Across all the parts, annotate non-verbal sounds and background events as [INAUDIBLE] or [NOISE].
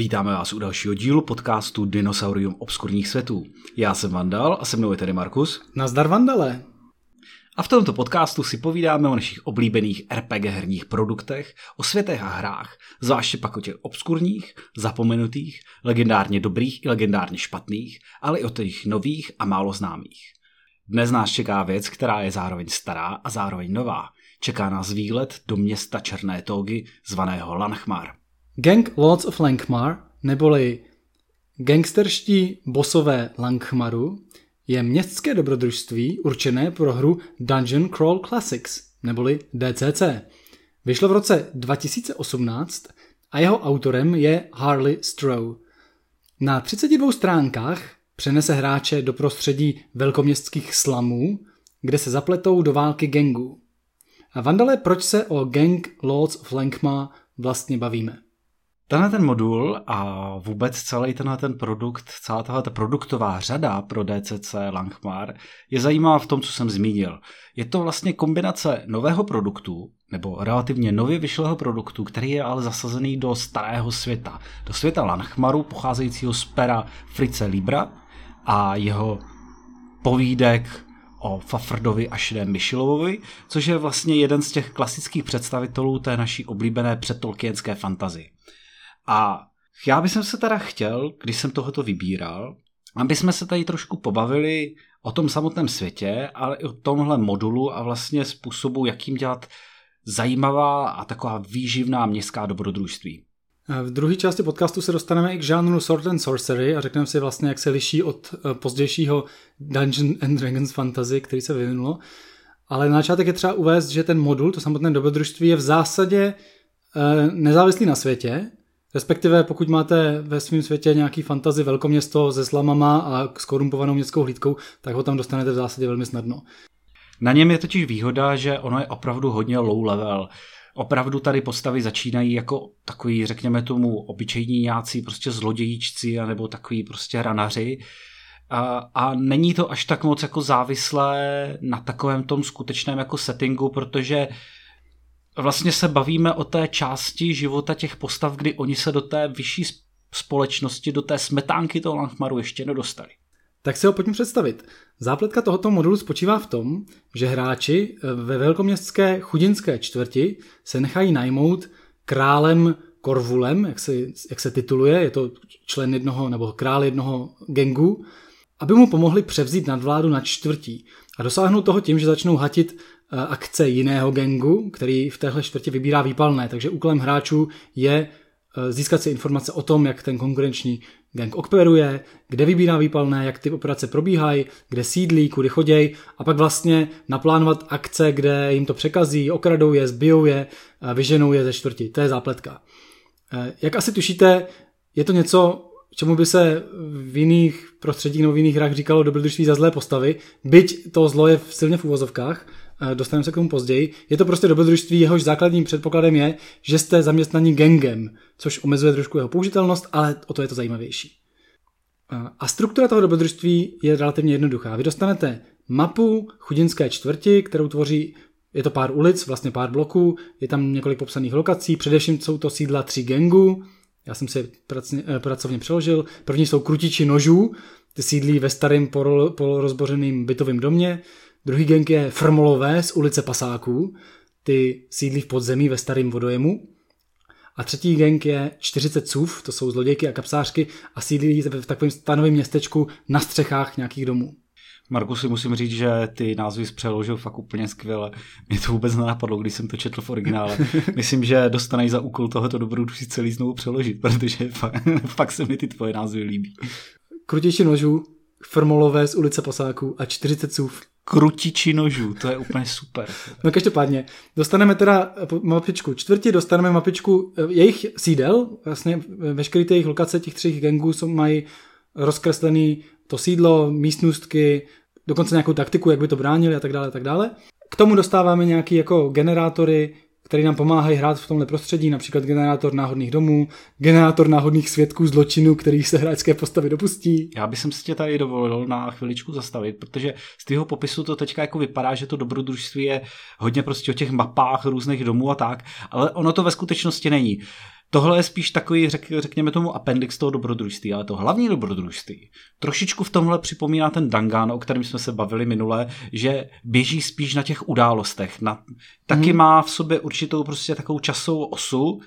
Vítáme vás u dalšího dílu podcastu Dinosaurium obskurních světů. Já jsem Vandal a se mnou je tedy Markus. Nazdar Vandale. A v tomto podcastu si povídáme o našich oblíbených RPG herních produktech, o světech a hrách, zvláště pak o těch obskurních, zapomenutých, legendárně dobrých i legendárně špatných, ale i o těch nových a málo známých. Dnes nás čeká věc, která je zároveň stará a zároveň nová. Čeká nás výlet do města Černé Tógy, zvaného Lanchmar. Gang Lords of Lankhmar, neboli gangsterští bosové Lankhmaru, je městské dobrodružství určené pro hru Dungeon Crawl Classics, neboli DCC. Vyšlo v roce 2018 a jeho autorem je Harley Stroh. Na 32 stránkách přenese hráče do prostředí velkoměstských slamů, kde se zapletou do války gangů. A Vandale, proč se o Gang Lords of Lankhmar vlastně bavíme? Tenhle ten modul a vůbec celý tenhle ten produkt, celá tahle produktová řada pro DCC Langmar je zajímavá v tom, co jsem zmínil. Je to vlastně kombinace nového produktu, nebo relativně nově vyšlého produktu, který je ale zasazený do starého světa. Do světa Langmaru, pocházejícího z pera Frice Libra a jeho povídek o Fafrdovi a Šidem Myšilovovi, což je vlastně jeden z těch klasických představitelů té naší oblíbené předtolkienské fantazy. A já bych se teda chtěl, když jsem tohoto vybíral, aby jsme se tady trošku pobavili o tom samotném světě, ale i o tomhle modulu a vlastně způsobu, jakým dělat zajímavá a taková výživná městská dobrodružství. V druhé části podcastu se dostaneme i k žánru Sword and Sorcery a řekneme si vlastně, jak se liší od eh, pozdějšího Dungeon and Dragons fantasy, který se vyvinulo. Ale na začátek je třeba uvést, že ten modul, to samotné dobrodružství, je v zásadě eh, nezávislý na světě, Respektive pokud máte ve svém světě nějaký fantazy velkoměsto se slamama a s korumpovanou městskou hlídkou, tak ho tam dostanete v zásadě velmi snadno. Na něm je totiž výhoda, že ono je opravdu hodně low level. Opravdu tady postavy začínají jako takový, řekněme tomu, obyčejní nějací prostě zlodějíčci nebo takový prostě ranaři. A, a není to až tak moc jako závislé na takovém tom skutečném jako settingu, protože uh, vlastně se bavíme o té části života těch postav, kdy oni se do té vyšší společnosti, do té smetánky toho Langmaru ještě nedostali. Tak si ho pojďme představit. Zápletka tohoto modulu spočívá v tom, že hráči eh, ve velkoměstské chudinské čtvrti se nechají najmout králem Korvulem, jak se, jak se tituluje, je to člen jednoho nebo král jednoho gengu, aby mu pomohli převzít nadvládu nad čtvrtí a dosáhnout toho tím, že začnou hatit akce jiného gengu, který v téhle čtvrtě vybírá výpalné. Takže úkolem hráčů je eh, získat si informace o tom, jak ten konkurenční gang operuje, kde vybírá výpalné, jak ty operace probíhají, kde sídlí, kudy chodějí a pak vlastně naplánovat akce, kde jim to překazí, okradou je, zbijou je, vyženou je ze čtvrti. To je zápletka. Eh, jak asi tušíte, je to něco, čemu by se v jiných prostředích nebo v jiných hrách říkalo dobrodružství za zlé postavy, byť to zlo je silně v uvozovkách, dostaneme se k tomu později. Je to prostě dobrodružství, jehož základním předpokladem je, že jste zaměstnaní gangem, což omezuje trošku jeho použitelnost, ale o to je to zajímavější. A struktura toho dobrodružství je relativně jednoduchá. Vy dostanete mapu chudinské čtvrti, kterou tvoří je to pár ulic, vlastně pár bloků, je tam několik popsaných lokací, především jsou to sídla tří gangů, já jsem si pracně, eh, pracovně přeložil. První jsou krutiči nožů, ty sídlí ve starém polorozbořeném bytovém domě. Druhý gang je Frmolové z ulice Pasáků, ty sídlí v podzemí ve starém vodojemu. A třetí gang je 40 cův, to jsou zlodějky a kapsářky a sídlí v takovém stanovém městečku na střechách nějakých domů. Marku si musím říct, že ty názvy přeložil fakt úplně skvěle. Mě to vůbec nenapadlo, když jsem to četl v originále. [LAUGHS] Myslím, že dostaneš za úkol tohoto dobrodružství celý znovu přeložit, protože fakt, [LAUGHS] fakt se mi ty tvoje názvy líbí. Krutější nožů, Frmolové z ulice Pasáků a 40 cův krutiči nožů, to je úplně super. No každopádně, dostaneme teda mapičku čtvrti, dostaneme mapičku eh, jejich sídel, vlastně veškeré ty jejich lokace těch třech gangů jsou, mají rozkreslený to sídlo, místnostky, dokonce nějakou taktiku, jak by to bránili a tak dále, a tak dále. K tomu dostáváme nějaký jako generátory, které nám pomáhají hrát v tomhle prostředí, například generátor náhodných domů, generátor náhodných svědků zločinu, který se hráčské postavy dopustí. Já bych si tě tady dovolil na chviličku zastavit, protože z tvého popisu to teďka jako vypadá, že to dobrodružství je hodně prostě o těch mapách různých domů a tak, ale ono to ve skutečnosti není. Tohle je spíš takový, řek, řekněme tomu, appendix toho dobrodružství, ale to hlavní dobrodružství trošičku v tomhle připomíná ten Dangan, o kterém jsme se bavili minule, že běží spíš na těch událostech. Na, taky hmm. má v sobě určitou prostě takovou časovou osu,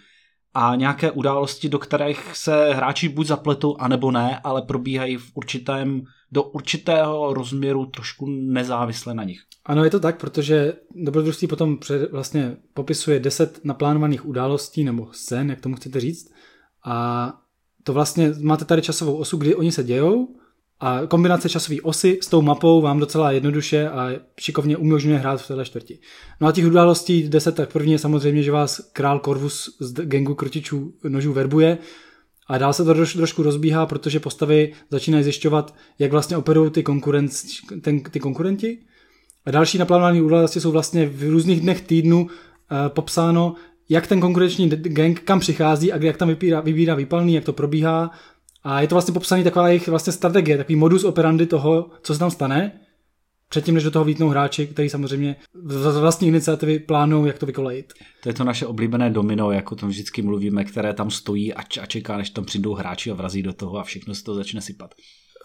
a nějaké události, do kterých se hráči buď zapletou, anebo ne, ale probíhají v určitém, do určitého rozměru trošku nezávisle na nich. Ano, je to tak, protože dobrodružství potom před, vlastně popisuje deset naplánovaných událostí nebo scén, jak tomu chcete říct. A to vlastně máte tady časovou osu, kdy oni se dějou a kombinace časové osy s tou mapou vám docela jednoduše a šikovně umožňuje hrát v téhle čtvrti. No a těch událostí 10, tak první je samozřejmě, že vás král Corvus z gengu krotičů nožů verbuje a dál se to troš, trošku rozbíhá, protože postavy začínají zjišťovat, jak vlastně operují ty, ten, ty konkurenti. A další naplánované události jsou vlastně v různých dnech týdnu uh, popsáno, jak ten konkurenční gang kam přichází a jak tam vybírá, vybírá výpalný, jak to probíhá a je to vlastně popsaný taková jejich vlastně strategie, takový modus operandi toho, co se tam stane, předtím, než do toho vítnou hráči, který samozřejmě z vlastní iniciativy plánují, jak to vykolejit. To je to naše oblíbené domino, jako tom vždycky mluvíme, které tam stojí a, a čeká, než tam přijdou hráči a vrazí do toho a všechno se to začne sypat.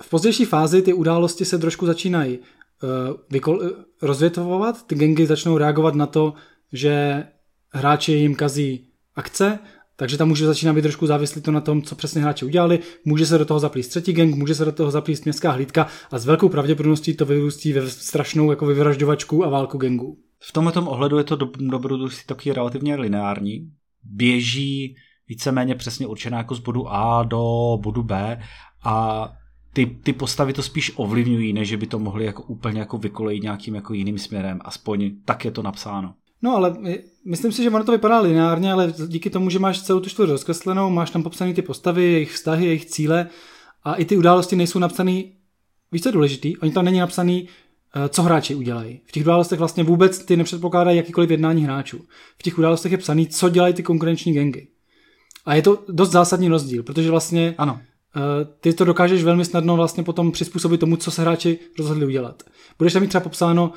V pozdější fázi ty události se trošku začínají uh, vykol- uh, rozvětvovat, ty gengy začnou reagovat na to, že hráči jim kazí akce takže tam může začínat být trošku závislý to na tom, co přesně hráči udělali. Může se do toho zaplíst třetí gang, může se do toho zaplíst městská hlídka a s velkou pravděpodobností to vyrůstí ve strašnou jako vyvražďovačku a válku gangů. V tomhle ohledu je to do, dobrodružství taky relativně lineární. Běží víceméně přesně určená jako z bodu A do bodu B a ty, ty postavy to spíš ovlivňují, než by to mohli jako úplně jako vykolejit nějakým jako jiným směrem. Aspoň tak je to napsáno. No ale myslím si, že ono to vypadá lineárně, ale díky tomu, že máš celou tu čtvrť rozkreslenou, máš tam popsané ty postavy, jejich vztahy, jejich cíle a i ty události nejsou napsané, víš co je důležitý, oni tam není napsaný, eh, co hráči udělají. V těch událostech vlastně vůbec ty nepředpokládají jakýkoliv jednání hráčů. V těch událostech je psaný, co dělají ty konkurenční gengy. A je to dost zásadní rozdíl, protože vlastně ano. Eh, ty to dokážeš velmi snadno vlastně potom přizpůsobit tomu, co se hráči rozhodli udělat. Budeš tam mít třeba popsáno,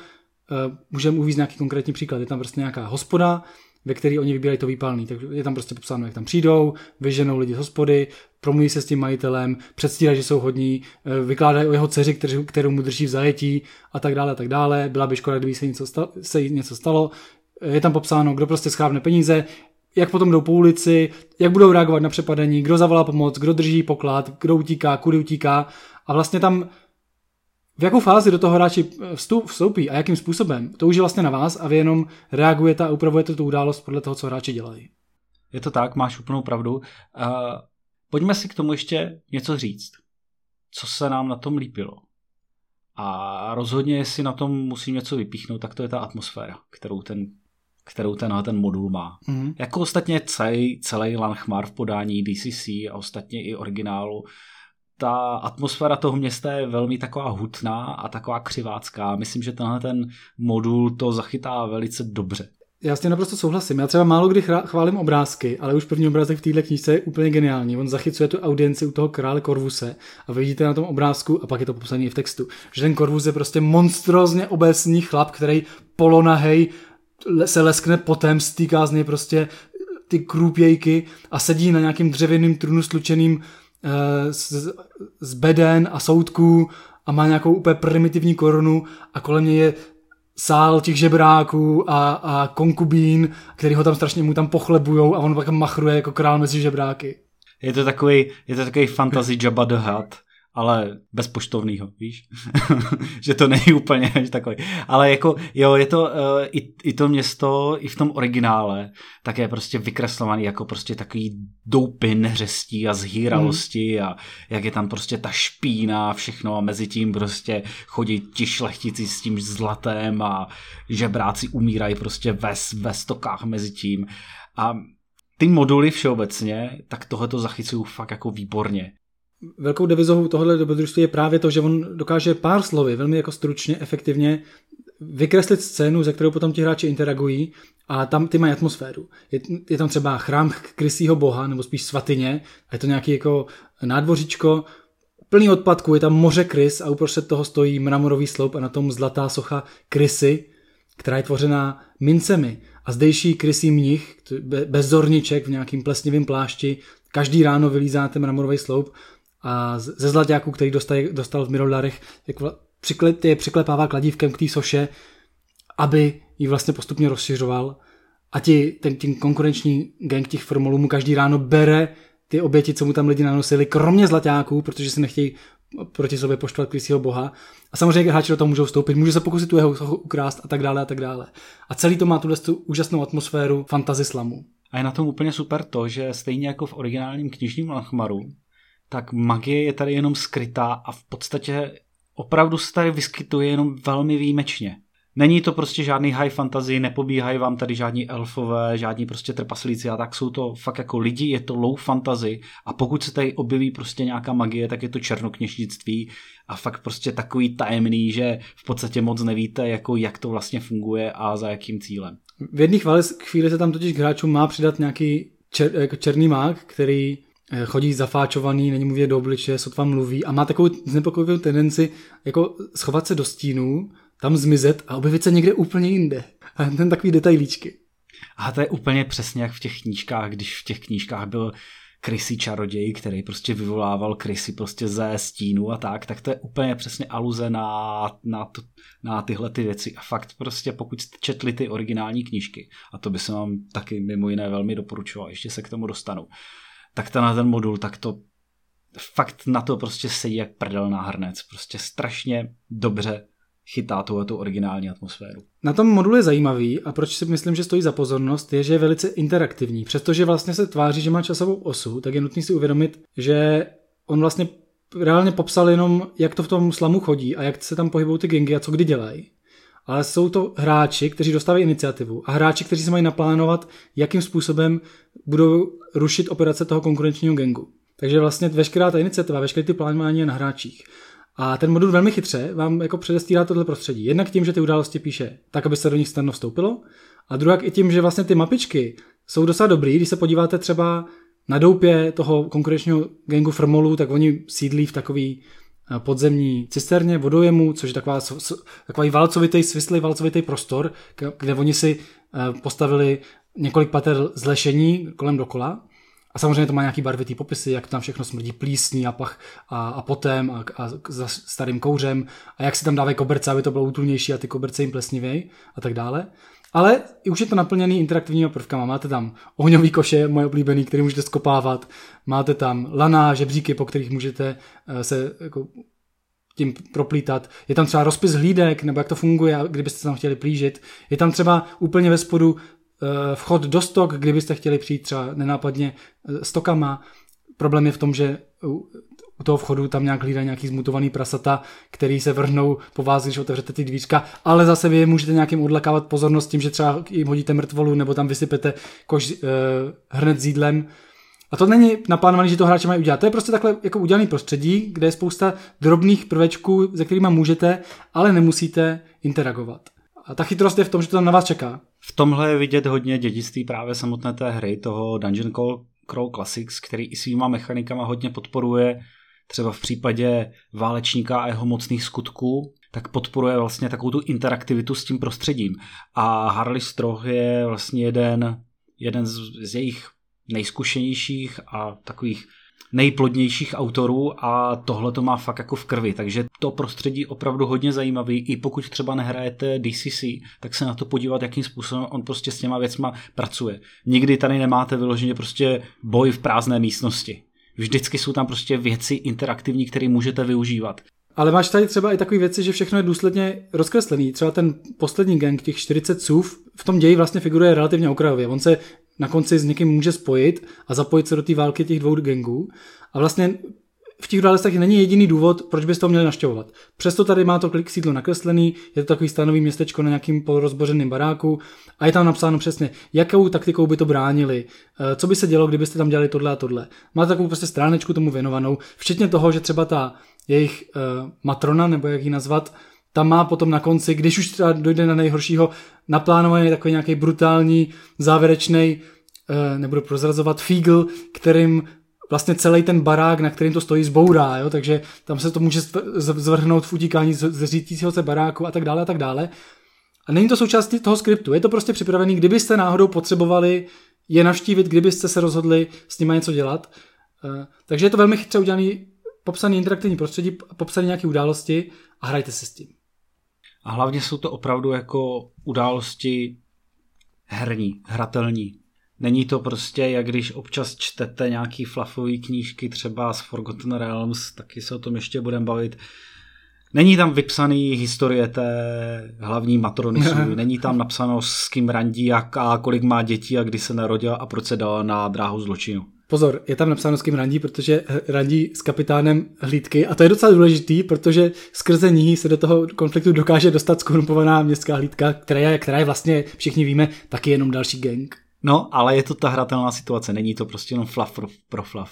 můžeme uvíct nějaký konkrétní příklad. Je tam prostě nějaká hospoda, ve které oni vybírají to výpalný. Tak je tam prostě popsáno, jak tam přijdou, vyženou lidi z hospody, promluví se s tím majitelem, předstírají, že jsou hodní, eh, vykládají o jeho dceři, kterou, kterou mu drží v zajetí a tak dále, a tak dále. Byla by škoda, kdyby se něco stalo, se něco stalo. Je tam popsáno, kdo prostě schávne peníze, jak potom jdou po ulici, jak budou reagovat na přepadení, kdo zavolá pomoc, kdo drží poklad, kdo utíká, kudy utíká. A vlastně tam v jakou fázi do toho hráči vstup, vstoupí a jakým způsobem, to už je vlastně na vás a vy jenom reagujete a upravujete tu událost podle toho, co hráči dělají. Je to tak, máš úplnou pravdu. Uh, pojďme si k tomu ještě něco říct. Co se nám na tom líbilo. A rozhodně, jestli na tom musím něco vypíchnout, tak to je ta atmosféra, kterou ten, kterou ten, ten modul má. Mm-hmm. Jako ostatně celý, celý Lanchmar v podání DCC a ostatně i originálu ta atmosféra toho města je velmi taková hutná a taková křivácká. Myslím, že tenhle ten modul to zachytá velice dobře. Já s tím naprosto souhlasím. Já třeba málo kdy chválím obrázky, ale už první obrázek v této knižce je úplně geniální. On zachycuje tu audienci u toho krále Korvuse a vidíte na tom obrázku, a pak je to popsané v textu, že ten Korvus je prostě monstrózně obecný chlap, který polonahej se leskne potem, stýká z něj prostě ty krůpějky a sedí na nějakým dřevěným trunu slučeným z, z beden a soutků a má nějakou úplně primitivní korunu a kolem něj je sál těch žebráků a, a konkubín, který ho tam strašně mu tam pochlebujou a on pak machruje jako král mezi žebráky. Je to takový, je to takový fantasy Jabba the Hutt ale bez poštovného, víš? [LAUGHS] že to není úplně takový. Ale jako, jo, je to uh, i, i to město, i v tom originále, tak je prostě vykreslovaný jako prostě takový doupy nehřestí a zhýralosti mm. a jak je tam prostě ta špína a všechno a mezi tím prostě chodí ti šlechtici s tím zlatem a žebráci umírají prostě ve, ve stokách mezi tím. A ty moduly všeobecně, tak tohle to zachycují fakt jako výborně velkou devizou tohle dobrodružství je právě to, že on dokáže pár slovy, velmi jako stručně, efektivně vykreslit scénu, ze kterou potom ti hráči interagují a tam ty mají atmosféru. Je, je tam třeba chrám krysího boha, nebo spíš svatyně, a je to nějaký jako nádvoříčko, plný odpadků, je tam moře krys a uprostřed toho stojí mramorový sloup a na tom zlatá socha krysy, která je tvořená mincemi. a zdejší krysý mnich, bezorniček v nějakým plesnivém plášti, každý ráno vylízá ten mramorový sloup a ze zlaťáků, který dostal, dostal v Mirolarech, jak je přiklepává kladívkem k té soše, aby ji vlastně postupně rozšiřoval a ti, ten, ten konkurenční gang těch formulů mu každý ráno bere ty oběti, co mu tam lidi nanosili, kromě zlaťáků, protože si nechtějí proti sobě poštvat krysího boha. A samozřejmě hráči do toho můžou vstoupit, může se pokusit tu jeho ukrást a tak dále a tak dále. A celý to má tuhle tu úžasnou atmosféru fantasy slamu. A je na tom úplně super to, že stejně jako v originálním knižním Lachmaru, tak magie je tady jenom skrytá a v podstatě opravdu se tady vyskytuje jenom velmi výjimečně. Není to prostě žádný high fantasy, nepobíhají vám tady žádní elfové, žádní prostě trpaslíci a tak jsou to fakt jako lidi, je to low fantasy a pokud se tady objeví prostě nějaká magie, tak je to černokněžnictví a fakt prostě takový tajemný, že v podstatě moc nevíte, jako jak to vlastně funguje a za jakým cílem. V jedné chvíli se tam totiž k hráčům má přidat nějaký čer, jako černý mák, který chodí zafáčovaný, není mu do obličeje, sotva mluví a má takovou znepokojivou tendenci jako schovat se do stínů tam zmizet a objevit se někde úplně jinde. [LAUGHS] A ten takový detailíčky. A to je úplně přesně jak v těch knížkách, když v těch knížkách byl krysy čaroděj, který prostě vyvolával krysy prostě ze stínu a tak, tak to je úplně přesně aluze na, na, to, na tyhle ty věci. A fakt prostě pokud jste četli ty originální knížky, a to by se vám taky mimo jiné velmi doporučoval, ještě se k tomu dostanu, tak ten ten modul, tak to fakt na to prostě sedí jak prdel na hrnec. Prostě strašně dobře chytá tu, tu originální atmosféru. Na tom modul je zajímavý a proč si myslím, že stojí za pozornost, je, že je velice interaktivní. Přestože vlastně se tváří, že má časovou osu, tak je nutné si uvědomit, že on vlastně reálně popsal jenom, jak to v tom slamu chodí a jak se tam pohybují ty gengy a co kdy dělají. Ale jsou to hráči, kteří dostávají iniciativu a hráči, kteří se mají naplánovat, jakým způsobem budou rušit operace toho konkurenčního gengu. Takže vlastně veškerá ta iniciativa, veškeré ty plánování je na hráčích. A ten modul velmi chytře vám jako předestírá tohle prostředí. Jednak tím, že ty události píše tak, aby se do nich snadno vstoupilo, a druhá i tím, že vlastně ty mapičky jsou docela dobrý, když se podíváte třeba na doupě toho konkurenčního gangu Frmolu, tak oni sídlí v takový podzemní cisterně, vodojemu, což je taková, takový valcovitý, svislý valcovitý prostor, kde oni si eh, postavili několik pater zlešení kolem dokola a samozřejmě to má nějaký barvitý popisy, jak tam všechno smrdí plísní a, pach a, a potem a, a za starým kouřem a jak si tam dávají koberce, aby to bylo útulnější a ty koberce jim plesnivějí a tak dále. Ale už je to naplněný interaktivními prvkama. Máte tam ohňový koše, moje oblíbený, který můžete skopávat. Máte tam laná, žebříky, po kterých můžete eh, se jako tím proplítat. Je tam třeba rozpis hlídek, nebo jak to funguje, kdybyste tam chtěli plížit. Je tam třeba úplně ve spodu Eh, vchod do stok, kdybyste chtěli přijít třeba nenápadně eh, stokama. Problém je v tom, že u toho vchodu tam nějak hlídá nějaký zmutovaný prasata, který se vrhnou po vás, když otevřete ty dvířka, ale zase vy můžete nějakým odlakávat pozornost tím, že třeba jim hodíte mrtvolu nebo tam vysypete koš uh, hrnec s jídlem. A to není naplánované, že to hráči mají udělat. To je prostě takhle jako udělaný prostředí, kde je spousta drobných prvečků, se kterými můžete, ale nemusíte interagovat. A ta chytrost je v tom, že to tam na vás čeká. V tomhle je vidět hodně dědictví právě samotné té hry, toho Dungeon Crawl Classics, který i svýma mechanikama hodně podporuje třeba v případě válečníka a jeho mocných skutků, tak podporuje vlastně takovou tu interaktivitu s tím prostředím. A Harley Stroh je vlastně jeden, jeden z, z jejich nejzkušenějších a takových nejplodnějších autorů a tohle to má fakt jako v krvi, takže to prostředí opravdu hodně zajímavý, i pokud třeba nehrajete DCC, tak se na to podívat, jakým způsobem on prostě s těma věcma pracuje. Nikdy tady nemáte vyloženě prostě boj v prázdné místnosti. Vždycky jsou tam prostě věci interaktivní, které můžete využívat. Ale máš tady třeba i takové věci, že všechno je důsledně rozkreslený. Třeba ten poslední gang, těch 40 SUV, v tom ději vlastně figuruje relativně okrajově. On se na konci s někým může spojit a zapojit se do té války těch dvou gangů. A vlastně v těch událostech není jediný důvod, proč byste to měli naštěvovat. Přesto tady má to klik sídlo nakreslený, je to takový stanový městečko na nějakým polorozbořeným baráku a je tam napsáno přesně, jakou taktikou by to bránili, eh, co by se dělo, kdybyste tam dělali tohle a tohle. Máte takovou prostě stránečku tomu věnovanou, včetně toho, že třeba ta jejich uh, matrona, nebo jak ji nazvat, tam má potom na konci, když už třeba dojde na nejhoršího, naplánovaný takový nějaký brutální, závěrečný, uh, nebudu prozrazovat, fígl, kterým vlastně celý ten barák, na kterým to stojí, zbourá, jo? takže tam se to může zvrhnout v utíkání z řídícího se baráku a tak dále a tak dále. A není to součástí toho skriptu, je to prostě připravený, kdybyste náhodou potřebovali je navštívit, kdybyste se rozhodli s nimi něco dělat. Eh, takže je to velmi chytře udělaný, popsaný interaktivní prostředí, popsaný nějaké události a hrajte se s tím. A hlavně jsou to opravdu jako události herní, hratelní. Není to prostě, jak když občas čtete nějaký flafový knížky třeba z Forgotten Realms, taky se o tom ještě budeme bavit. Není tam vypsaný historie té hlavní matrony [LAUGHS] není tam napsáno s kým randí a, a kolik má dětí a kdy se narodila a proč se dala na dráhu zločinu. Pozor, je tam napsáno s kým randí, protože randí s kapitánem hlídky a to je docela důležitý, protože skrze ní se do toho konfliktu dokáže dostat skorumpovaná městská hlídka, která je, která je vlastně, všichni víme, taky jenom další gang. No, ale je to ta hratelná situace, není to prostě jenom fluff pro, pro fluff.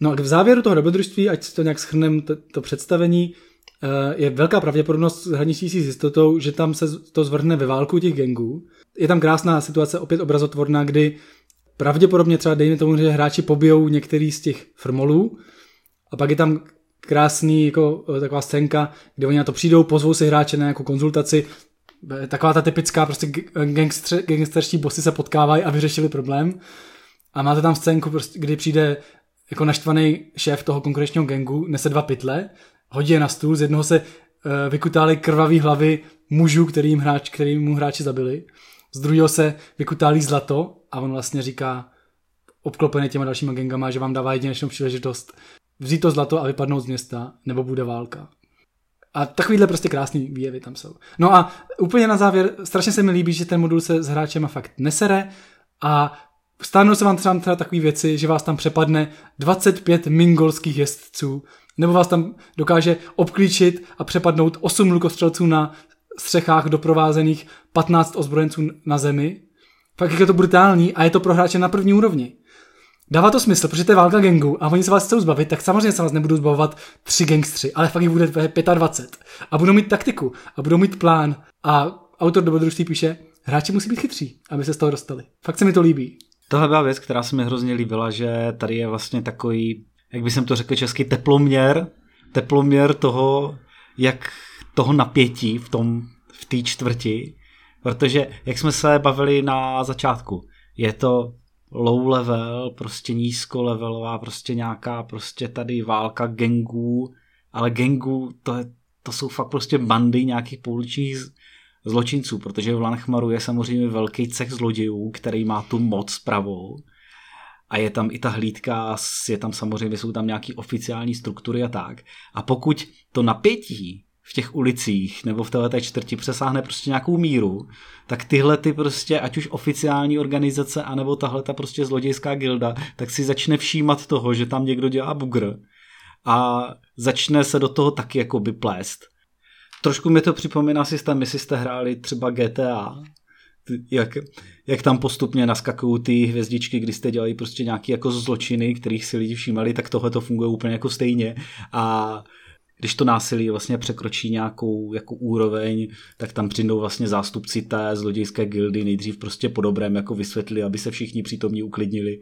No a v závěru toho dobrodružství, ať si to nějak schrnem, to, to představení, eh, je velká pravděpodobnost hraničí si s jistotou, že tam se to zvrhne ve válku těch gangů. Je tam krásná situace, opět obrazotvorná, kdy pravděpodobně třeba dejme tomu, že hráči pobijou některý z těch frmolů a pak je tam krásný jako eh, taková scénka, kde oni na to přijdou, pozvou si hráče na nějakou konzultaci, taková ta typická prostě gangster, gangsterští bossy se potkávají a vyřešili problém. A máte tam scénku, prostě, kdy přijde jako naštvaný šéf toho konkurenčního gangu, nese dva pytle, hodí je na stůl, z jednoho se uh, vykutály krvavý hlavy mužů, kterým, hráč, kterým mu hráči zabili. Z druhého se vykutálí zlato a on vlastně říká, obklopený těma dalšíma gangama, že vám dává jedinečnou příležitost vzít to zlato a vypadnout z města, nebo bude válka. A takovýhle prostě krásný výjevy tam jsou. No a úplně na závěr, strašně se mi líbí, že ten modul se s hráčema fakt nesere a stánou se vám třeba, třeba takové věci, že vás tam přepadne 25 mingolských jezdců, nebo vás tam dokáže obklíčit a přepadnout 8 lukostřelců na střechách doprovázených 15 ozbrojenců na zemi. Fakt je to brutální a je to pro hráče na první úrovni. Dává to smysl, protože to je válka gangů a oni se vás chcou zbavit, tak samozřejmě se vás nebudou zbavovat tři gangstři, ale fakt jich bude 25 a budou mít taktiku a budou mít plán a autor dobrodružství píše, hráči musí být chytří, aby se z toho dostali. Fakt se mi to líbí. Tohle byla věc, která se mi hrozně líbila, že tady je vlastně takový, jak by jsem to řekl česky, teploměr, teploměr toho, jak toho napětí v tom, v té čtvrti, protože jak jsme se bavili na začátku, je to low level, prostě nízkolevelová, prostě nějaká prostě tady válka gangů, ale gangů to, je, to jsou fakt prostě bandy nějakých pouličních zločinců, protože v Lanchmaru je samozřejmě velký cech zlodějů, který má tu moc pravou a je tam i ta hlídka, je tam samozřejmě, jsou tam nějaký oficiální struktury a tak. A pokud to napětí v těch ulicích nebo v této čtvrti přesáhne prostě nějakou míru, tak tyhle ty prostě, ať už oficiální organizace, anebo tahle ta prostě zlodějská gilda, tak si začne všímat toho, že tam někdo dělá bugr a začne se do toho taky jako by plést. Trošku mi to připomíná systém, jestli jste hráli třeba GTA, jak, jak tam postupně naskakují ty hvězdičky, kdy jste dělali prostě nějaké jako zločiny, kterých si lidi všímali, tak tohle to funguje úplně jako stejně a když to násilí vlastně překročí nějakou jako úroveň, tak tam přijdou vlastně zástupci té zlodějské gildy nejdřív prostě po dobrém jako vysvětli, aby se všichni přítomní uklidnili.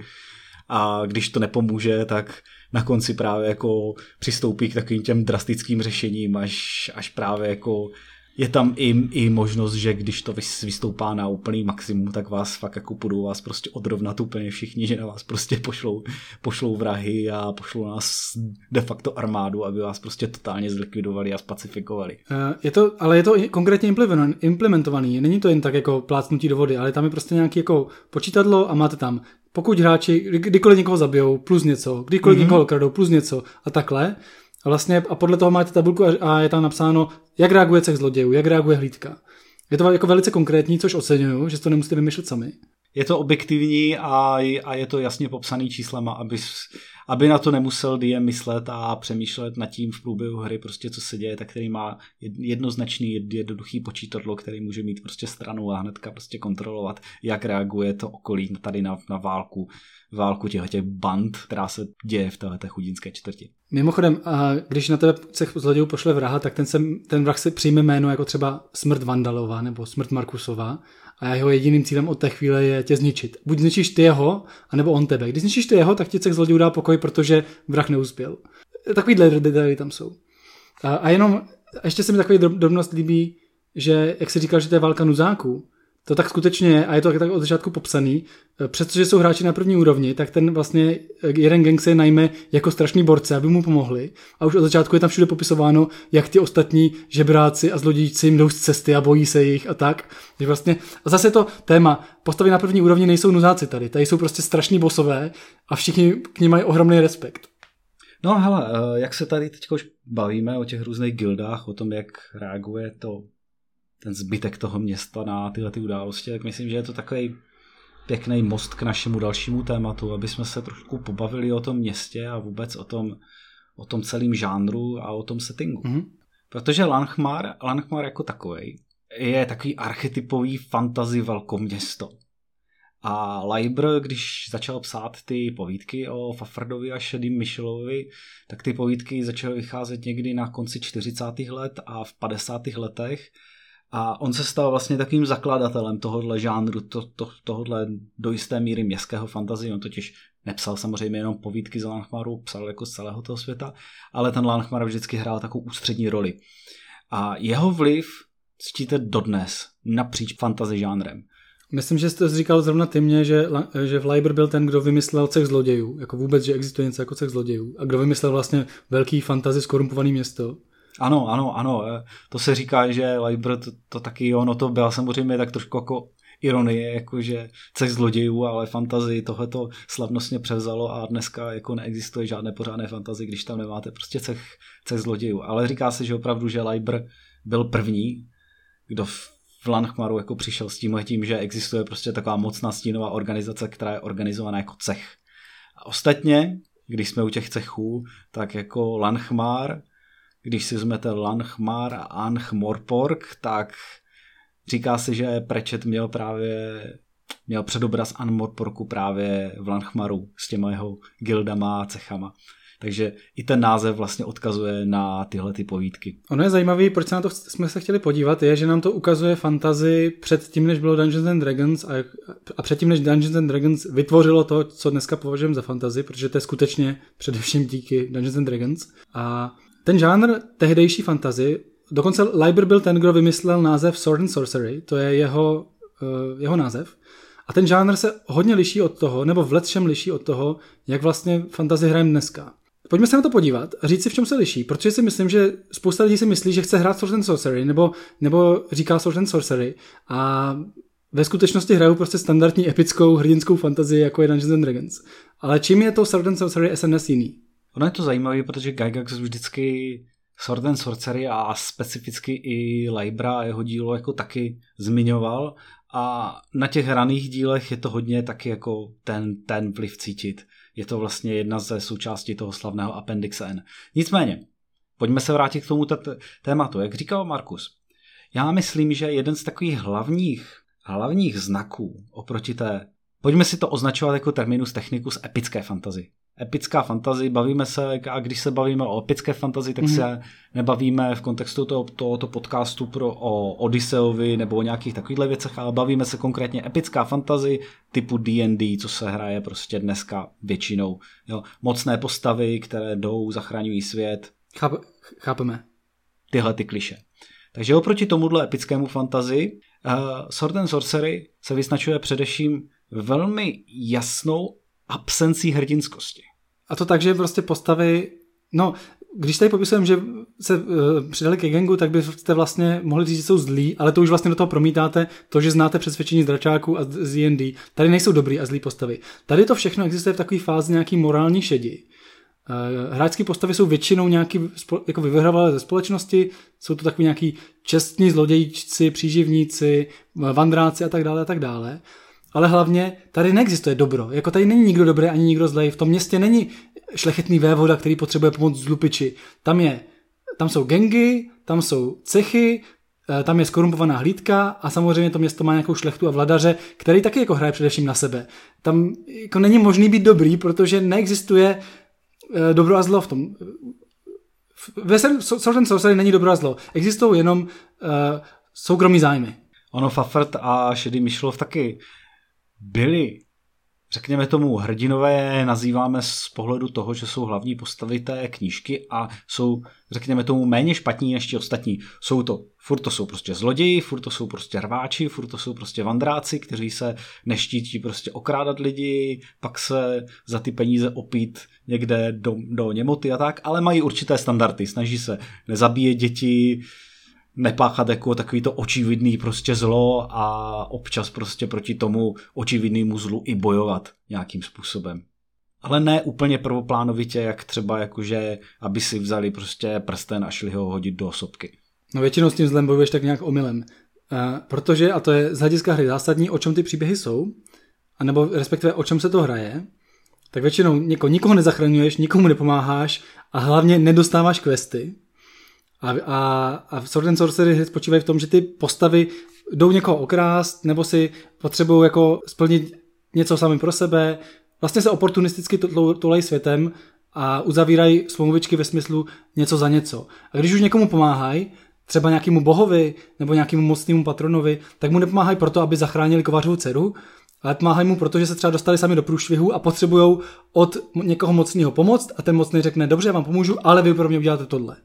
A když to nepomůže, tak na konci právě jako přistoupí k takovým těm drastickým řešením, až, až právě jako je tam i, i možnost, že když to vystoupá na úplný maximum, tak vás fakt jako budou vás prostě odrovnat úplně všichni, že na vás prostě pošlou, pošlou vrahy a pošlou nás de facto armádu, aby vás prostě totálně zlikvidovali a spacifikovali. Eh, je to, ale je to konkrétně implementovaný, není to jen tak jako plácnutí do vody, ale tam je prostě nějaký jako počítadlo a máte tam pokud hráči kdykoliv někoho zabijou, plus něco, kdykoliv mm-hmm. někoho kradou, plus něco a takhle, vlastně a podle toho máte tabulku a, je tam napsáno, jak reaguje cech zlodějů, jak reaguje hlídka. Je to jako velice konkrétní, což oceňuju, že to nemusíte vymýšlet sami. Je to objektivní a, a je to jasně popsaný číslama, aby, aby na to nemusel DM myslet a přemýšlet nad tím v průběhu hry, prostě co se děje, tak který má jednoznačný, jednoduchý počítadlo, který může mít prostě stranu a hnedka prostě kontrolovat, jak reaguje to okolí tady na, na válku válku těch, těch band, která se děje v této chudinské čtvrti. Mimochodem, když na tebe cech zlodějů pošle vraha, tak ten, sem, ten vrah si přijme jméno jako třeba smrt Vandalova nebo smrt Markusova a jeho jediným cílem od té chvíle je tě zničit. Buď zničíš ty jeho, anebo on tebe. Když zničíš ty jeho, tak ti cech zlodějů dá pokoj, protože vrah neuspěl. Takovýhle detaily tam jsou. A, a jenom, ještě se mi takový drobnost líbí, že, jak jsi říkal, že to je válka nuzáků, to tak skutečně je a je to tak od začátku popsaný. Eh, přestože jsou hráči na první úrovni, tak ten vlastně eh, jeden gang se najme jako strašný borce, aby mu pomohli. A už od začátku je tam všude popisováno, jak ty ostatní žebráci a zlodějci jim jdou z cesty a bojí se jich a tak. Že vlastně, a zase to téma, postavy na první úrovni nejsou nuzáci tady, tady jsou prostě strašní bosové a všichni k ním mají ohromný respekt. No hele, eh, jak se tady teď už bavíme o těch různých gildách, o tom, jak reaguje to ten zbytek toho města na tyhle ty události, tak myslím, že je to takový pěkný most k našemu dalšímu tématu, aby jsme se trošku pobavili o tom městě a vůbec o tom, o tom celém žánru a o tom settingu. Mm-hmm. Protože Lanchmar, Lanchmar jako takový je takový archetypový fantasy velkoměsto. A Leiber, když začal psát ty povídky o Fafrdovi a Šedým Michelovi, tak ty povídky začaly vycházet někdy na konci 40. let a v 50. letech a on se stal vlastně takovým zakladatelem tohohle žánru, to, to, tohohle do jisté míry městského fantazie. On totiž nepsal samozřejmě jenom povídky z Lanchmaru, psal jako z celého toho světa, ale ten Lanchmar vždycky hrál takovou ústřední roli. A jeho vliv cítíte dodnes napříč fantasy žánrem. Myslím, že jste říkal zrovna ty mě, že, že Leiber byl ten, kdo vymyslel cech zlodějů. Jako vůbec, že existuje něco jako cech zlodějů. A kdo vymyslel vlastně velký fantasy skorumpovaný město. Ano, ano, ano. Eh, to se říká, že Leiber to, to taky, ono to byla samozřejmě tak trošku jako ironie, jakože cech zlodějů, ale fantazii tohleto slavnostně převzalo a dneska jako neexistuje žádné pořádné fantazii, když tam nemáte prostě cech, cech zlodějů. Ale říká se, že opravdu, že Leiber byl první, kdo v Lanchmaru jako přišel s tím, tím, že existuje prostě taková mocná stínová organizace, která je organizovaná jako cech. A ostatně, když jsme u těch cechů, tak jako Lanchmar když si vezmete Lanchmar a Anchmorpork, tak říká se, že Prečet měl právě měl předobraz Anmorporku právě v Lanchmaru s těma jeho gildama a cechama. Takže i ten název vlastně odkazuje na tyhle ty povídky. Ono je zajímavé, proč se na to jsme se chtěli podívat, je, že nám to ukazuje fantazy před tím, než bylo Dungeons and Dragons a, a předtím, než Dungeons and Dragons vytvořilo to, co dneska považujeme za fantazy, protože to je skutečně především díky Dungeons and Dragons. A ten žánr tehdejší fantazy, dokonce Leiber byl ten, kdo vymyslel název Sword and Sorcery, to je jeho, uh, jeho název. A ten žánr se hodně liší od toho, nebo v letšem liší od toho, jak vlastně fantazy hrajeme dneska. Pojďme se na to podívat a říct si, v čem se liší, protože si myslím, že spousta lidí si myslí, že chce hrát Sword and Sorcery, nebo, nebo říká Sword and Sorcery a ve skutečnosti hrajou prostě standardní epickou hrdinskou fantazii, jako je Dungeons and Dragons. Ale čím je to Sword and Sorcery SNS jiný? Ono je to zajímavé, protože Gygax vždycky Sword and Sorcery a specificky i Libra a jeho dílo jako taky zmiňoval a na těch raných dílech je to hodně taky jako ten, ten vliv cítit. Je to vlastně jedna ze součástí toho slavného Appendix N. Nicméně, pojďme se vrátit k tomu tématu. Jak říkal Markus, já myslím, že jeden z takových hlavních, hlavních znaků oproti té, pojďme si to označovat jako terminus technicus epické fantazy epická fantazy, bavíme se, a když se bavíme o epické fantazy, tak mm. se nebavíme v kontextu toho, tohoto podcastu pro, o Odysseovi nebo o nějakých takovýchhle věcech, ale bavíme se konkrétně epická fantazy typu D&D, co se hraje prostě dneska většinou. Jo. Mocné postavy, které jdou, zachraňují svět. Cháp, chápeme. Tyhle ty kliše. Takže oproti tomuhle epickému fantazy uh, Sword and Sorcery se vyznačuje především velmi jasnou absencí hrdinskosti. A to tak, že prostě postavy, no, když tady popisujeme, že se uh, přidali ke gengu, tak byste vlastně mohli říct, že jsou zlí, ale to už vlastně do toho promítáte to, že znáte přesvědčení z dračáků a z D&D. Tady nejsou dobrý a zlí postavy. Tady to všechno existuje v takové fázi nějaký morální šedi. Uh, hráčské postavy jsou většinou nějaký jako vyvrhovalé ze společnosti, jsou to takový nějaký čestní zlodějčci, příživníci, vandráci a tak dále a tak dále ale hlavně tady neexistuje dobro. Jako tady není nikdo dobrý ani nikdo zlej. V tom městě není šlechetný vévoda, který potřebuje pomoc z lupiči. Tam je, tam jsou gengy, tam jsou cechy, eh, tam je skorumpovaná hlídka a samozřejmě to město má nějakou šlechtu a vladaře, který taky jako hraje především na sebe. Tam jako není možný být dobrý, protože neexistuje eh, dobro a zlo v tom. Ve Sword and Sorcery není dobro a zlo. Existují jenom uh, soukromí zájmy. Ono Fafert a Šedý Myšlov taky byli řekněme tomu, hrdinové nazýváme z pohledu toho, že jsou hlavní postavy té knížky a jsou, řekněme tomu, méně špatní než ti ostatní. Jsou to, furt to jsou prostě zloději, furt to jsou prostě rváči, furt to jsou prostě vandráci, kteří se neštítí prostě okrádat lidi, pak se za ty peníze opít někde do, do němoty a tak, ale mají určité standardy, snaží se nezabíjet děti, nepáchat jako takový to očividný prostě zlo a občas prostě proti tomu očividnému zlu i bojovat nějakým způsobem. Ale ne úplně prvoplánovitě, jak třeba jakože, aby si vzali prostě prsten a šli ho hodit do osobky. No většinou s tím zlem bojuješ tak nějak omylem. Uh, protože, a to je z hlediska hry zásadní, o čem ty příběhy jsou, anebo respektive o čem se to hraje, tak většinou něko, nikoho nezachraňuješ, nikomu nepomáháš a hlavně nedostáváš questy, a, a, a Sword and Sorcery spočívají v tom, že ty postavy jdou někoho okrást, nebo si potřebují jako splnit něco sami pro sebe, vlastně se oportunisticky tulejí světem a uzavírají smlouvičky ve smyslu něco za něco. A když už někomu pomáhají, třeba nějakému bohovi nebo nějakému mocnému patronovi, tak mu nepomáhají proto, aby zachránili kovařovou dceru, ale pomáhají mu, protože se třeba dostali sami do průšvihu a potřebují od někoho mocného pomoct a ten mocný řekne, dobře, já vám pomůžu, ale vy pro mě uděláte tohle.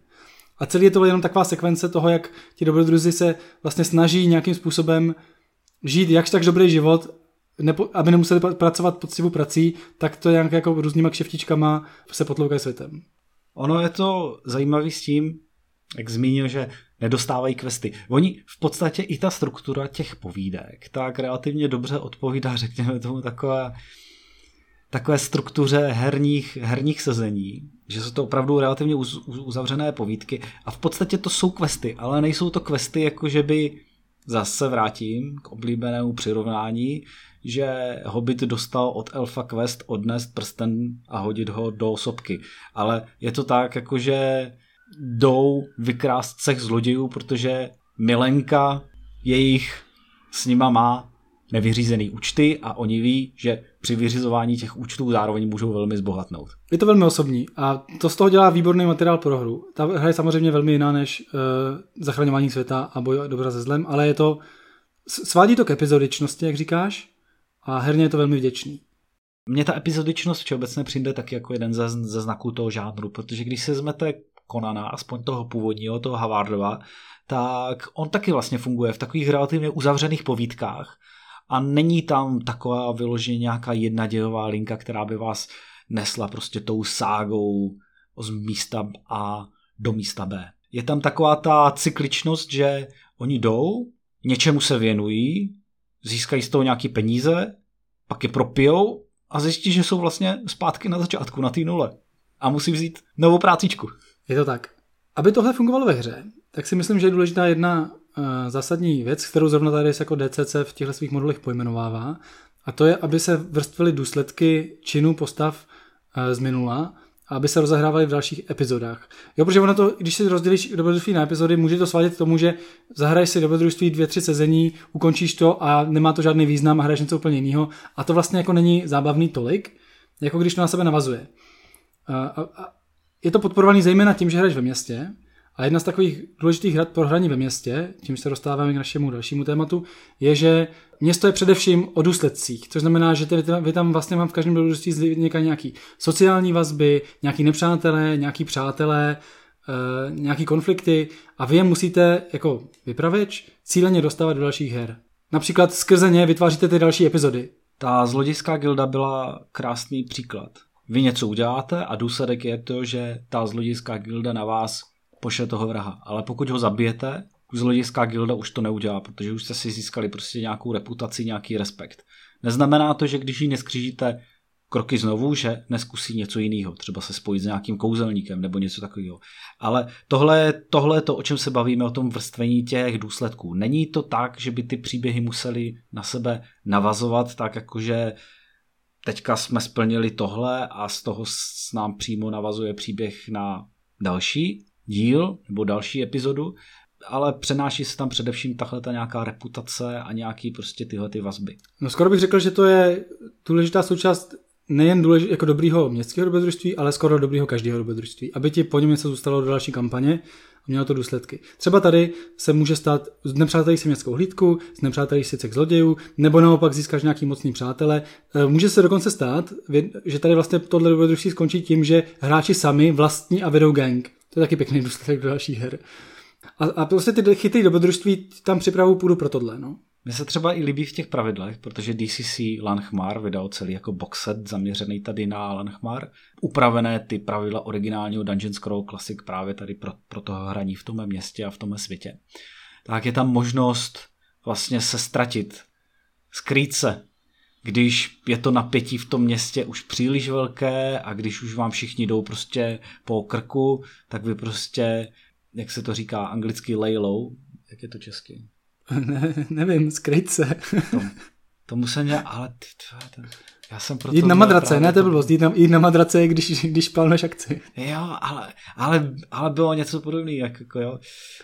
A celý je to jenom taková sekvence toho, jak ti dobrodruzi se vlastně snaží nějakým způsobem žít jakž tak dobrý život, nepo, aby nemuseli pracovat poctivou prací, tak to nějak jako různýma kšeftičkama se potloukají světem. Ono je to zajímavý s tím, jak zmínil, že nedostávají questy. Oni v podstatě i ta struktura těch povídek tak relativně dobře odpovídá, řekněme tomu, takové, takové struktuře herních, herních sezení, že jsou to opravdu relativně uzavřené povídky a v podstatě to jsou questy, ale nejsou to questy jako, že by zase vrátím k oblíbenému přirovnání, že Hobbit dostal od Elfa quest odnést prsten a hodit ho do sopky. Ale je to tak, jako že jdou vykrást cech zlodějů, protože Milenka jejich s nima má nevyřízený účty a oni ví, že při vyřizování těch účtů zároveň můžou velmi zbohatnout. Je to velmi osobní a to z toho dělá výborný materiál pro hru. Ta hra je samozřejmě velmi jiná než uh, zachraňování světa a boj dobra se zlem, ale je to, svádí to k epizodičnosti, jak říkáš, a herně je to velmi vděčný. Mně ta epizodičnost všeobecně přijde taky jako jeden ze, ze znaků toho žánru, protože když se vezmete Konana, aspoň toho původního, toho Havardova, tak on taky vlastně funguje v takových relativně uzavřených povídkách, a není tam taková vyloženě nějaká jedna dějová linka, která by vás nesla prostě tou ságou z místa A do místa B. Je tam taková ta cykličnost, že oni jdou, něčemu se věnují, získají z toho nějaký peníze, pak je propijou a zjistí, že jsou vlastně zpátky na začátku, na té nule. A musí vzít novou prácičku. Je to tak. Aby tohle fungovalo ve hře, tak si myslím, že je důležitá jedna zásadní věc, kterou zrovna tady jako DCC v těchto svých modulech pojmenovává, a to je, aby se vrstvily důsledky činů postav eh, z minula a aby se rozehrávaly v dalších epizodách. Jo, protože ono to, když si rozdělíš dobrodružství na epizody, může to svádět k tomu, že zahraješ si dobrodružství dvě, tři sezení, ukončíš to a nemá to žádný význam a hraješ něco úplně jiného. A to vlastně jako není zábavný tolik, jako když to na sebe navazuje. A, a, a je to podporovaný zejména tím, že hraješ ve městě, a jedna z takových důležitých hrad pro hraní ve městě, tím se dostáváme k našemu dalšímu tématu, je, že město je především o důsledcích, což znamená, že vy tam vlastně mám v každém dobrodružství vzniká nějaký sociální vazby, nějaký nepřátelé, nějaký přátelé, e, nějaký konflikty a vy je musíte jako vypraveč cíleně dostávat do dalších her. Například skrze ně vytváříte ty další epizody. Ta zlodějská gilda byla krásný příklad. Vy něco uděláte a důsledek je to, že ta zlodějská gilda na vás pošle toho vraha. Ale pokud ho zabijete, zlodějská gilda už to neudělá, protože už jste si získali prostě nějakou reputaci, nějaký respekt. Neznamená to, že když ji neskřížíte kroky znovu, že neskusí něco jiného, třeba se spojit s nějakým kouzelníkem nebo něco takového. Ale tohle, tohle je to, o čem se bavíme, o tom vrstvení těch důsledků. Není to tak, že by ty příběhy museli na sebe navazovat, tak jakože teďka jsme splnili tohle a z toho s nám přímo navazuje příběh na další, díl nebo další epizodu, ale přenáší se tam především tahle ta nějaká reputace a nějaký prostě tyhle ty vazby. No skoro bych řekl, že to je důležitá součást nejen důležitý jako dobrýho městského dobrodružství, ale skoro dobrýho každého dobrodružství, aby ti po něm něco zůstalo do další kampaně a mělo to důsledky. Třeba tady se může stát, znepřátelíš si městskou hlídku, znepřátelíš si cech zlodějů, nebo naopak získáš nějaký mocný přátele. E, může se dokonce stát, že tady vlastně tohle dobrodružství skončí tím, že hráči sami vlastní a vedou gang. To je taky pěkný důsledek do dalších her. A, a prostě ty chytrý dobrodružství tam připravu půdu pro tohle. No. Mně se třeba i líbí v těch pravidlech, protože DCC Lanchmar vydal celý jako boxset zaměřený tady na Lanchmar. Upravené ty pravidla originálního Dungeon Scroll Classic právě tady pro, pro toho hraní v tomhle městě a v tomhle světě. Tak je tam možnost vlastně se ztratit, skrýt se, když je to napětí v tom městě už příliš velké a když už vám všichni jdou prostě po krku, tak vy prostě, jak se to říká anglicky lay low, jak je to česky? [LAUGHS] Ne, nevím, skryt se. to, tomu se mě, ale ty, to, to, já jsem proto Jít na madrace, ne, to bylo jít na, jít na madrace, když, když plánuješ akci. Jo, ale, ale, ale bylo něco podobného, jak, jako jo.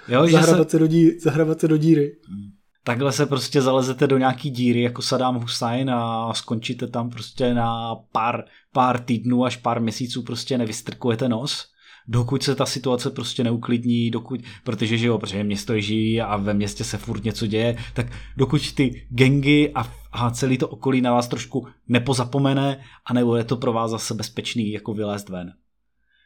jo zahrabat, se... se do díry, zahrabat se do díry. Hmm. Takhle se prostě zalezete do nějaký díry jako Saddam Hussein a skončíte tam prostě na pár, pár týdnů až pár měsíců prostě nevystrkujete nos dokud se ta situace prostě neuklidní, dokud, protože že jo, protože město živý a ve městě se furt něco děje, tak dokud ty gengy a, a celý to okolí na vás trošku nepozapomene a nebo je to pro vás zase bezpečný jako vylézt ven.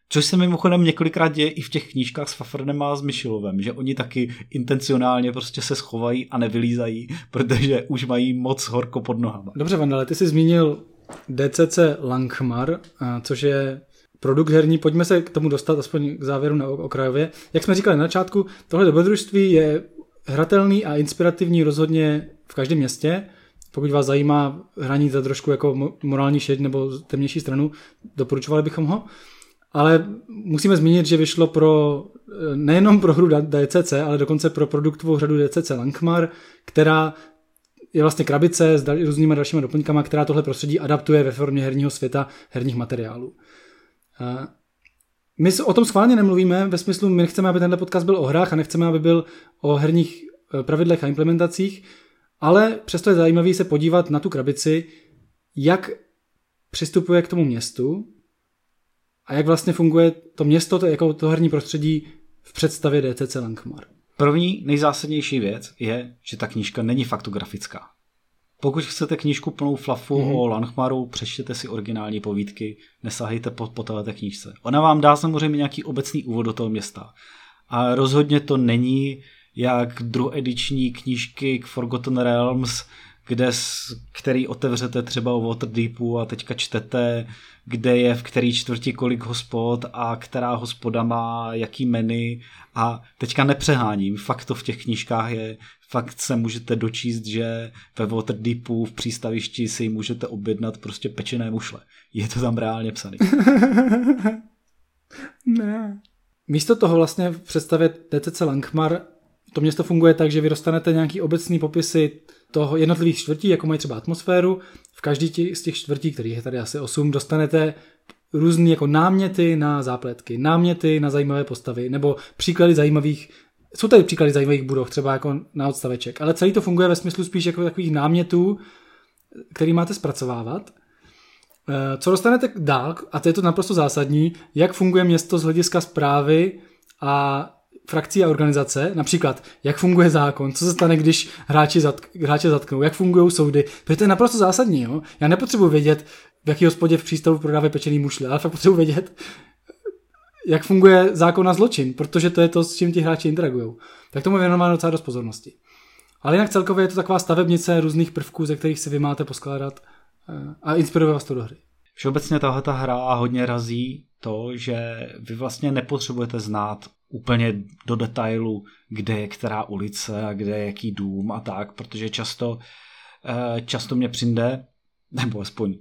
Což se mimochodem několikrát děje i v těch knížkách s Fafrnem a s Myšilovem, že oni taky intencionálně prostě se schovají a nevylízají, protože už mají moc horko pod nohama. Dobře, Vandale, ty jsi zmínil DCC Langmar, což je produkt herní, pojďme se k tomu dostat aspoň k závěru na okrajově. Jak jsme říkali na začátku, tohle dobrodružství je hratelný a inspirativní rozhodně v každém městě. Pokud vás zajímá hraní za trošku jako morální šed nebo temnější stranu, doporučovali bychom ho. Ale musíme zmínit, že vyšlo pro nejenom pro hru DCC, ale dokonce pro produktovou řadu DCC Langmar, která je vlastně krabice s různýma dalšíma doplňkama, která tohle prostředí adaptuje ve formě herního světa, herních materiálů. My o tom schválně nemluvíme, ve smyslu, my nechceme, aby tenhle podcast byl o hrách a nechceme, aby byl o herních eh, pravidlech a implementacích, ale přesto je zajímavý se podívat na tu krabici, jak přistupuje k tomu městu a jak vlastně funguje to město, to, jako to herní prostředí v představě DCC Langmar. První nejzásadnější věc je, že ta knížka není faktografická. Pokud chcete knížku plnou flafu mm-hmm. o Lanchmaru, přečtěte si originální povídky, nesahejte po, po této knížce. Ona vám dá samozřejmě nějaký obecný úvod do toho města. A rozhodně to není jak druhediční knížky k Forgotten Realms, kde, který otevřete třeba o Waterdeepu a teďka čtete, kde je v který čtvrti kolik hospod a která hospoda má jaký menu a teďka nepřeháním, fakt to v těch knížkách je, fakt se můžete dočíst, že ve Waterdeepu v přístavišti si můžete objednat prostě pečené mušle. Je to tam reálně psaný. [LAUGHS] ne. Místo toho vlastně v představě DCC Langmar to město funguje tak, že vy dostanete nějaký obecný popisy toho jednotlivých čtvrtí, jako mají třeba atmosféru. V každý z těch čtvrtí, kterých je tady asi 8, dostanete různé jako náměty na zápletky, náměty na zajímavé postavy, nebo příklady zajímavých jsou tady příklady zajímavých budov, třeba jako na odstaveček, ale celý to funguje ve smyslu spíš jako takových námětů, který máte zpracovávat. Eh, co dostanete dál, a to je to naprosto zásadní, jak funguje město z hlediska zprávy a frakcí a organizace, například jak funguje zákon, co se stane, když hráči, zatk, hráče zatknou, jak fungují soudy, protože to je naprosto zásadní. Jo? Já nepotřebuji vědět, v jaký hospodě v přístavu prodávají pečený mušle, ale fakt potřebuji vědět, jak funguje zákon na zločin, protože to je to, s čím ti hráči interagují. Tak tomu je věnováno docela dost pozornosti. Ale jinak celkově je to taková stavebnice různých prvků, ze kterých si vy máte poskládat eh, a inspiruje vás to do hry. Všeobecně tahle ta hra hodně razí to, že vy vlastně nepotřebujete znát úplně do detailu, kde je která ulice a kde je jaký dům a tak, protože často, eh, často mě přijde, nebo aspoň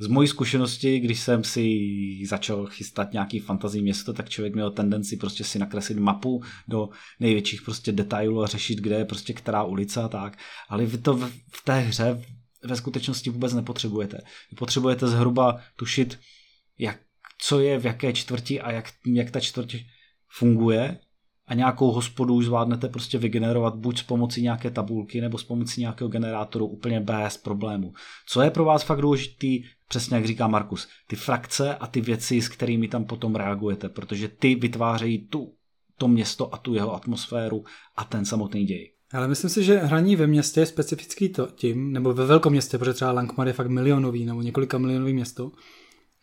z mojí zkušenosti, když jsem si začal chystat nějaký fantazí město, tak člověk měl tendenci prostě si nakreslit mapu do největších prostě detailů a řešit, kde je prostě která ulice a tak. Ale vy to v té hře ve skutečnosti vůbec nepotřebujete. Vy potřebujete zhruba tušit, jak, co je v jaké čtvrti a jak, jak ta čtvrť funguje a nějakou hospodu už zvládnete prostě vygenerovat buď s pomocí nějaké tabulky nebo s pomocí nějakého generátoru úplně bez problému. Co je pro vás fakt důležitý, přesně jak říká Markus, ty frakce a ty věci, s kterými tam potom reagujete, protože ty vytvářejí tu, to město a tu jeho atmosféru a ten samotný děj. Ale myslím si, že hraní ve městě je specifický to tím, nebo ve velkom městě, protože třeba Langmar je fakt milionový nebo několika milionový město,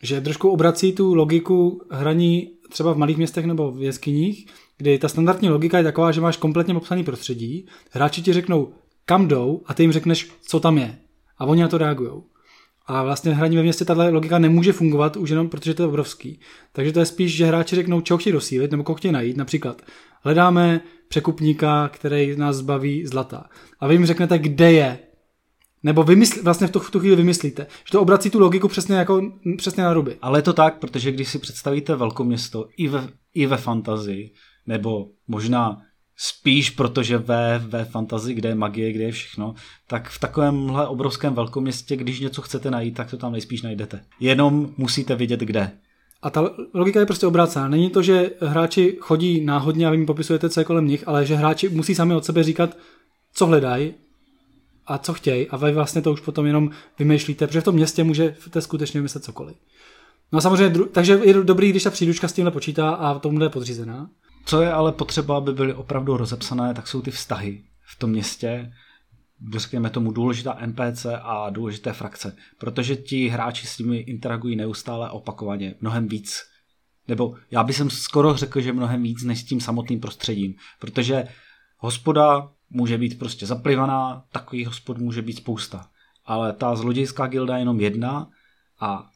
že trošku obrací tu logiku hraní třeba v malých městech nebo v jeskyních, kdy ta standardní logika je taková, že máš kompletně popsaný prostředí, hráči ti řeknou, kam jdou a ty jim řekneš, co tam je. A oni na to reagují. A vlastně hraní ve městě tahle logika nemůže fungovat už jenom protože to je obrovský. Takže to je spíš, že hráči řeknou, čeho chtějí dosílit nebo koho chtějí najít. Například hledáme překupníka, který nás zbaví zlata. A vy jim řeknete, kde je. Nebo vymysl, vlastně v tu, v tu chvíli vymyslíte. Že to obrací tu logiku přesně, jako, přesně na ruby. Ale je to tak, protože když si představíte velkoměsto i ve, i ve fantazii, nebo možná spíš protože ve, ve fantazii, kde je magie, kde je všechno, tak v takovémhle obrovském velkoměstě, když něco chcete najít, tak to tam nejspíš najdete. Jenom musíte vědět, kde. A ta logika je prostě obrácená. Není to, že hráči chodí náhodně a vy jim popisujete, co je kolem nich, ale že hráči musí sami od sebe říkat, co hledají a co chtějí a vy vlastně to už potom jenom vymýšlíte, protože v tom městě můžete skutečně vymyslet cokoliv. No a samozřejmě, takže je dobrý, když ta příručka s tímhle počítá a tomu je podřízená. Co je ale potřeba, aby byly opravdu rozepsané, tak jsou ty vztahy v tom městě, řekněme tomu důležitá NPC a důležité frakce, protože ti hráči s nimi interagují neustále opakovaně, mnohem víc. Nebo já bych skoro řekl, že mnohem víc než s tím samotným prostředím, protože hospoda může být prostě zaplivaná, takový hospod může být spousta. Ale ta zlodějská gilda je jenom jedna a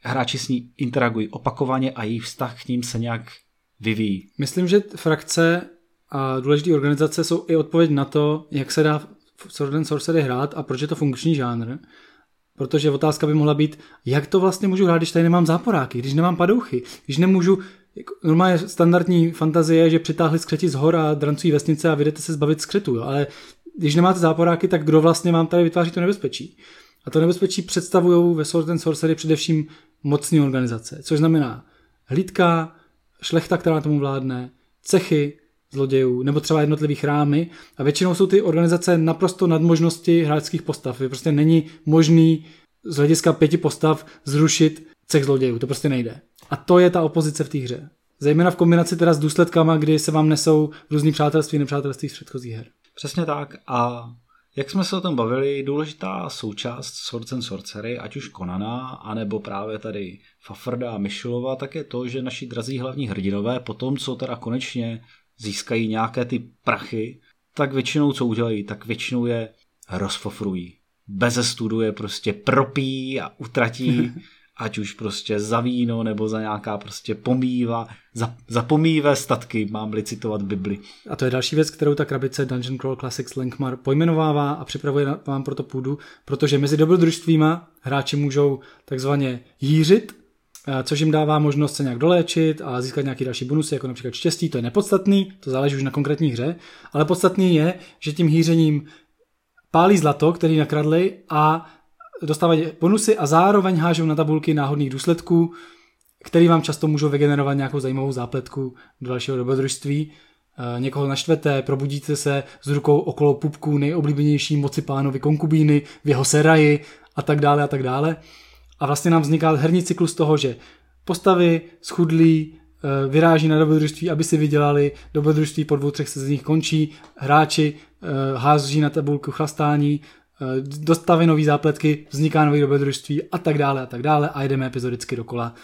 hráči s ní interagují opakovaně a jejich vztah k ním se nějak vyvíjí. Myslím, že frakce a důležité organizace jsou i odpověď na to, jak se dá Sword and Sorcery hrát a proč je to funkční žánr. Protože otázka by mohla být, jak to vlastně můžu hrát, když tady nemám záporáky, když nemám padouchy, když nemůžu jako, normálně standardní fantazie, že přitáhli skřeti z hor a drancují vesnice a vydete se zbavit skřetu, jo. ale když nemáte záporáky, tak kdo vlastně vám tady vytváří to nebezpečí? A to nebezpečí představují ve Sword and Sorcery především mocní organizace, což znamená hlídka, šlechta, která tomu vládne, cechy zlodějů, nebo třeba jednotlivý chrámy. A většinou jsou ty organizace naprosto nad možnosti hráčských postav. Je prostě není možný z hlediska pěti postav zrušit cech zlodějů. To prostě nejde. A to je ta opozice v té hře. Zejména v kombinaci teda s důsledkama, kdy se vám nesou různý přátelství, nepřátelství z předchozích her. Přesně tak. A jak jsme se o tom bavili, důležitá součást Swords and Sorcery, ať už Konana, anebo právě tady Fafrda a Myšilova, tak je to, že naši drazí hlavní hrdinové, po tom, co teda konečně získají nějaké ty prachy, tak většinou co udělají, tak většinou je rozfofrují. Bez studu je prostě propí a utratí [LAUGHS] ať už prostě za víno nebo za nějaká prostě pomýva, za, za pomývé statky, mám-li citovat Bibli. A to je další věc, kterou ta krabice Dungeon Crawl Classics Lankmar pojmenovává a připravuje vám proto půdu, protože mezi dobrodružstvíma hráči můžou takzvaně jířit, eh, což jim dává možnost se nějak doléčit a získat nějaký další bonusy, jako například štěstí, to je nepodstatný, to záleží už na konkrétní hře, ale podstatný je, že tím hýřením pálí zlato, který nakradli a dostávají bonusy a zároveň hážou na tabulky náhodných důsledků, který vám často můžou vygenerovat nějakou zajímavou zápletku do dalšího dobrodružství. E, někoho naštvete, probudíte se s rukou okolo pupků nejoblíbenější moci pánovi konkubíny v jeho seraji a tak dále a tak dále. A vlastně nám vzniká herní cyklus toho, že postavy schudlí, e, vyráží na dobrodružství, aby si vydělali, dobrodružství po dvou, třech sezeních končí, hráči e, hází na tabulku chlastání, Eh, dostaví nové zápletky, vzniká nový dobrodružství a tak dále a tak dále a jdeme epizodicky dokola.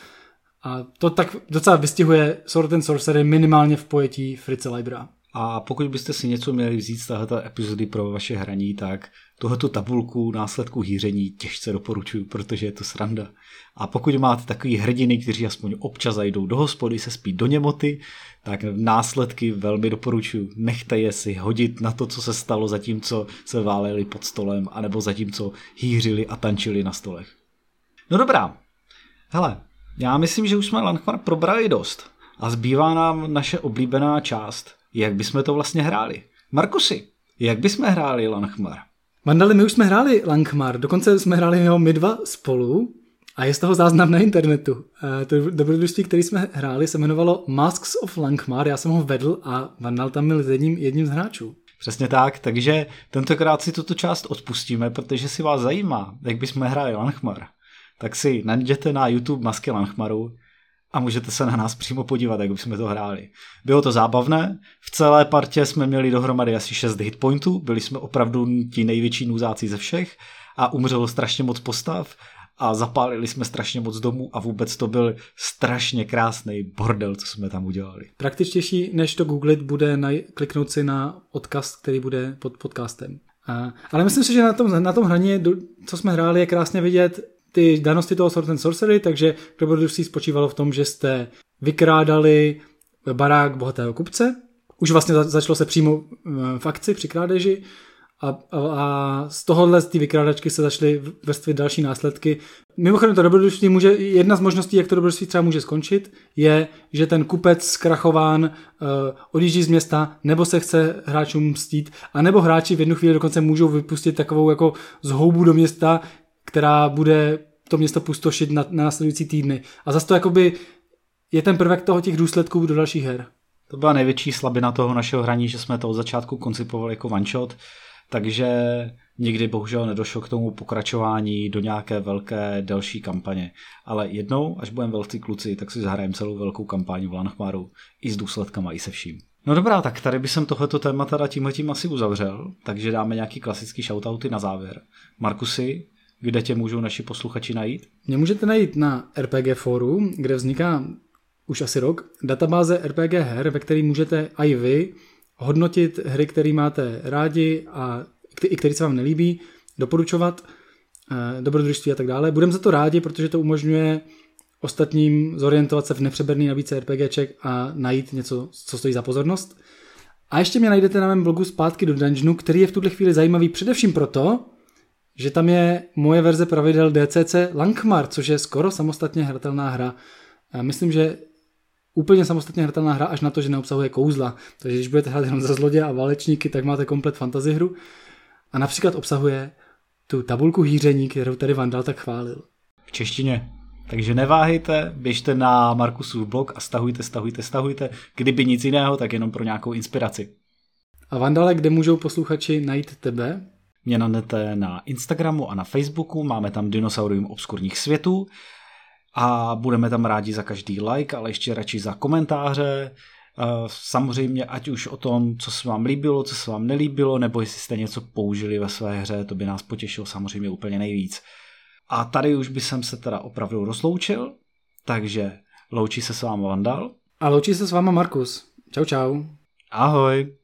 A to tak docela vystihuje Sword and Sorcery minimálně v pojetí Fritze Leibera. A pokud byste si něco měli vzít z této epizody pro vaše hraní, tak tuhletu tabulku následků hýření těžce doporučuji, protože je to sranda. A pokud máte takový hrdiny, kteří aspoň občas zajdou do hospody se spí do němoty, tak následky velmi doporučuji. Nechte je si hodit na to, co se stalo zatímco se váleli pod stolem, anebo zatímco hýřili a tančili na stolech. No dobrá, hele, já myslím, že už jsme Lanchmar probrali dost a zbývá nám naše oblíbená část, jak bychom to vlastně hráli. Markusy, jak bychom hráli Lanchmar? Mandali, my už jsme hráli Langmar, dokonce jsme hráli ho my dva spolu A je z toho záznam na internetu. To dobrodružství, který jsme hráli, se jmenovalo Masks of Langmar. Já jsem ho vedl a Vandal tam byl jedním, jedním z hráčů. Přesně tak, takže tentokrát si tuto část odpustíme, protože si vás zajímá, jak bychom hráli Langmar. Tak si najděte na YouTube Masky Langmaru a můžete se na nás přímo podívat, jak bychom to hráli. Bylo to zábavné, v celé partě jsme měli dohromady asi 6 hitpointů, byli jsme opravdu ti největší nuzáci ze všech a umřelo strašně moc postav a zapálili jsme strašně moc domů a vůbec to byl strašně krásný bordel, co jsme tam udělali. Praktičtější, než to googlit, bude na, kliknout si na odkaz, který bude pod podcastem. A, ale myslím si, že na tom, na tom hraní, co jsme hráli, je krásně vidět ty danosti toho Sword and Sorcery, takže dobrodružství spočívalo v tom, že jste vykrádali barák bohatého kupce, už vlastně začalo se přímo v akci při krádeži a, a, a z tohohle z té vykrádačky se začaly vrstvit další následky. Mimochodem to dobrodružství může, jedna z možností, jak to dobrodružství třeba může skončit, je, že ten kupec zkrachován uh, odjíždí z města, nebo se chce hráčům mstít, a nebo hráči v jednu chvíli dokonce můžou vypustit takovou jako zhoubu do města, která bude to město pustošit na, na následující týdny. A zase to jakoby je ten prvek toho těch důsledků do dalších her. To byla největší slabina toho našeho hraní, že jsme to od začátku koncipovali jako one shot, takže nikdy bohužel nedošlo k tomu pokračování do nějaké velké delší kampaně. Ale jednou, až budeme velcí kluci, tak si zahrajeme celou velkou kampaň v Lanchmaru i s důsledkama, i se vším. No dobrá, tak tady by jsem tohleto téma teda tímhletím asi uzavřel, takže dáme nějaký klasický shoutouty na závěr. Markusy, kde tě můžou naši posluchači najít? Mě můžete najít na RPG Forum, kde vzniká už asi rok databáze RPG her, ve které můžete i vy hodnotit hry, které máte rádi a i které se vám nelíbí, doporučovat, eh, dobrodružství a tak dále. Budeme za to rádi, protože to umožňuje ostatním zorientovat se v nepřeberný nabídce RPGček a najít něco, co stojí za pozornost. A ještě mě najdete na mém blogu Zpátky do Dungeonu, který je v tuhle chvíli zajímavý především proto, že tam je moje verze pravidel DCC Langmar, což je skoro samostatně hratelná hra. A myslím, že úplně samostatně hratelná hra až na to, že neobsahuje kouzla. Takže když budete hrát jenom za zlodě a válečníky, tak máte komplet fantasy hru. A například obsahuje tu tabulku hýření, kterou tady Vandal tak chválil. V češtině. Takže neváhejte, běžte na Markusův blog a stahujte, stahujte, stahujte. Kdyby nic jiného, tak jenom pro nějakou inspiraci. A Vandale, kde můžou posluchači najít tebe? Mě najdete na Instagramu a na Facebooku, máme tam Dinosaurium obskurních světů a budeme tam rádi za každý like, ale ještě radši za komentáře. Eh, samozřejmě, ať už o tom, co se vám líbilo, co se vám nelíbilo, nebo jestli jste něco použili ve své hře, to by nás potěšilo samozřejmě úplně nejvíc. A tady už by jsem se teda opravdu rozloučil, takže loučí se s váma Vandal. A loučí se s váma Markus. Čau čau. Ahoj.